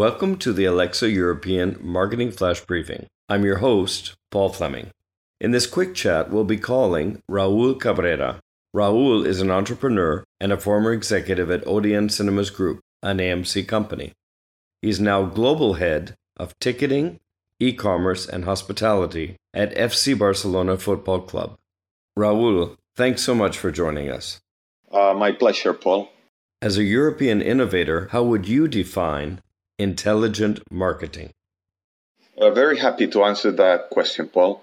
Welcome to the Alexa European Marketing Flash Briefing. I'm your host, Paul Fleming. In this quick chat, we'll be calling Raul Cabrera. Raul is an entrepreneur and a former executive at Odeon Cinemas Group, an AMC company. He's now global head of ticketing, e commerce, and hospitality at FC Barcelona Football Club. Raul, thanks so much for joining us. Uh, my pleasure, Paul. As a European innovator, how would you define intelligent marketing? Uh, very happy to answer that question, Paul.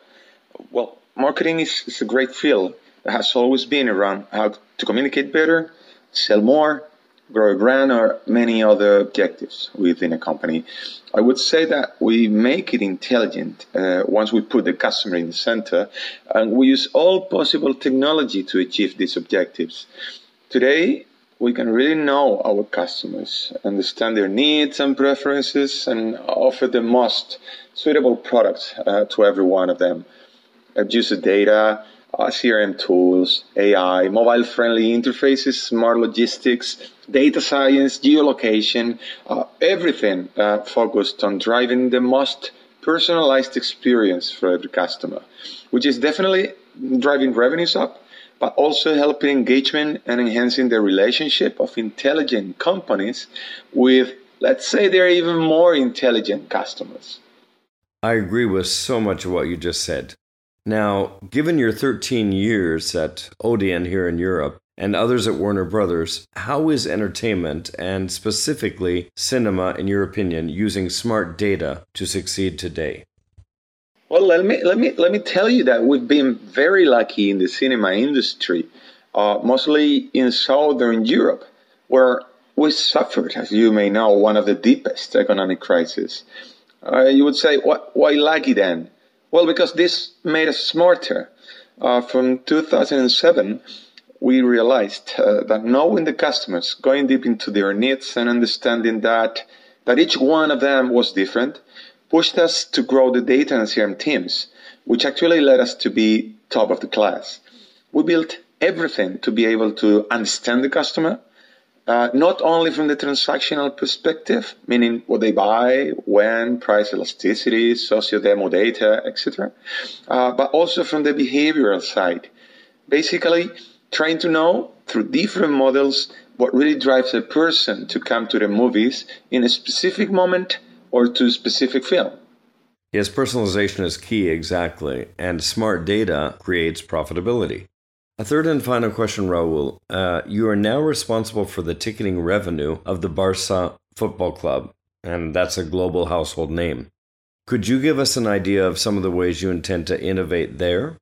Well, marketing is, is a great field has always been around how to communicate better, sell more, grow a brand, or many other objectives within a company. I would say that we make it intelligent uh, once we put the customer in the center and we use all possible technology to achieve these objectives. Today, we can really know our customers, understand their needs and preferences, and offer the most suitable products uh, to every one of them. Use the data, uh, CRM tools, AI, mobile friendly interfaces, smart logistics, data science, geolocation, uh, everything uh, focused on driving the most personalized experience for every customer, which is definitely driving revenues up but also helping engagement and enhancing the relationship of intelligent companies with, let's say, they're even more intelligent customers. I agree with so much of what you just said. Now, given your 13 years at Odeon here in Europe and others at Warner Brothers, how is entertainment and specifically cinema, in your opinion, using smart data to succeed today? Well, let me let me let me tell you that we've been very lucky in the cinema industry, uh, mostly in southern Europe, where we suffered, as you may know, one of the deepest economic crises. Uh, you would say, why lucky then? Well, because this made us smarter. Uh, from 2007, we realized uh, that knowing the customers, going deep into their needs, and understanding that that each one of them was different pushed us to grow the data and CRM teams, which actually led us to be top of the class. We built everything to be able to understand the customer, uh, not only from the transactional perspective, meaning what they buy, when, price elasticity, socio-demo data, etc., uh, but also from the behavioral side. Basically, trying to know through different models what really drives a person to come to the movies in a specific moment or to specific film. Yes, personalization is key, exactly, and smart data creates profitability. A third and final question, Raul. Uh, you are now responsible for the ticketing revenue of the Barca Football Club, and that's a global household name. Could you give us an idea of some of the ways you intend to innovate there?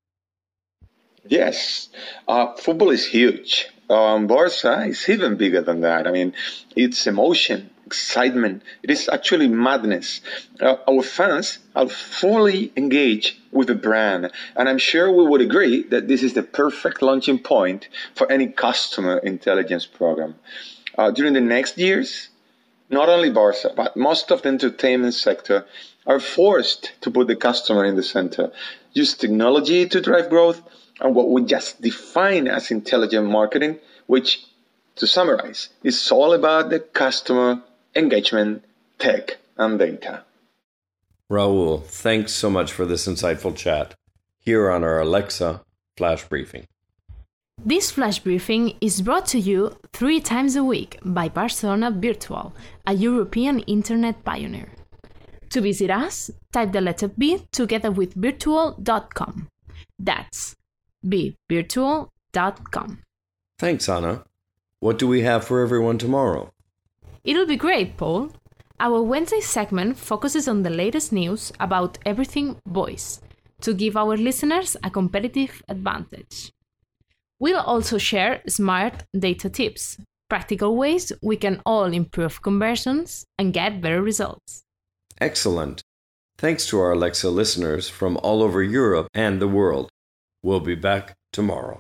Yes, uh, football is huge. Um, Barca is even bigger than that. I mean, it's emotion, excitement. It is actually madness. Uh, our fans are fully engaged with the brand, and I'm sure we would agree that this is the perfect launching point for any customer intelligence program. Uh, during the next years, not only Barca, but most of the entertainment sector are forced to put the customer in the center, use technology to drive growth, and what we just define as intelligent marketing, which to summarize, is all about the customer engagement, tech, and data. Raul, thanks so much for this insightful chat here on our Alexa Flash Briefing. This flash briefing is brought to you three times a week by Barcelona Virtual, a European internet pioneer. To visit us, type the letter B together with virtual.com. That's bvirtual.com. Thanks, Anna. What do we have for everyone tomorrow? It'll be great, Paul. Our Wednesday segment focuses on the latest news about everything voice to give our listeners a competitive advantage. We'll also share smart data tips, practical ways we can all improve conversions and get better results. Excellent. Thanks to our Alexa listeners from all over Europe and the world. We'll be back tomorrow.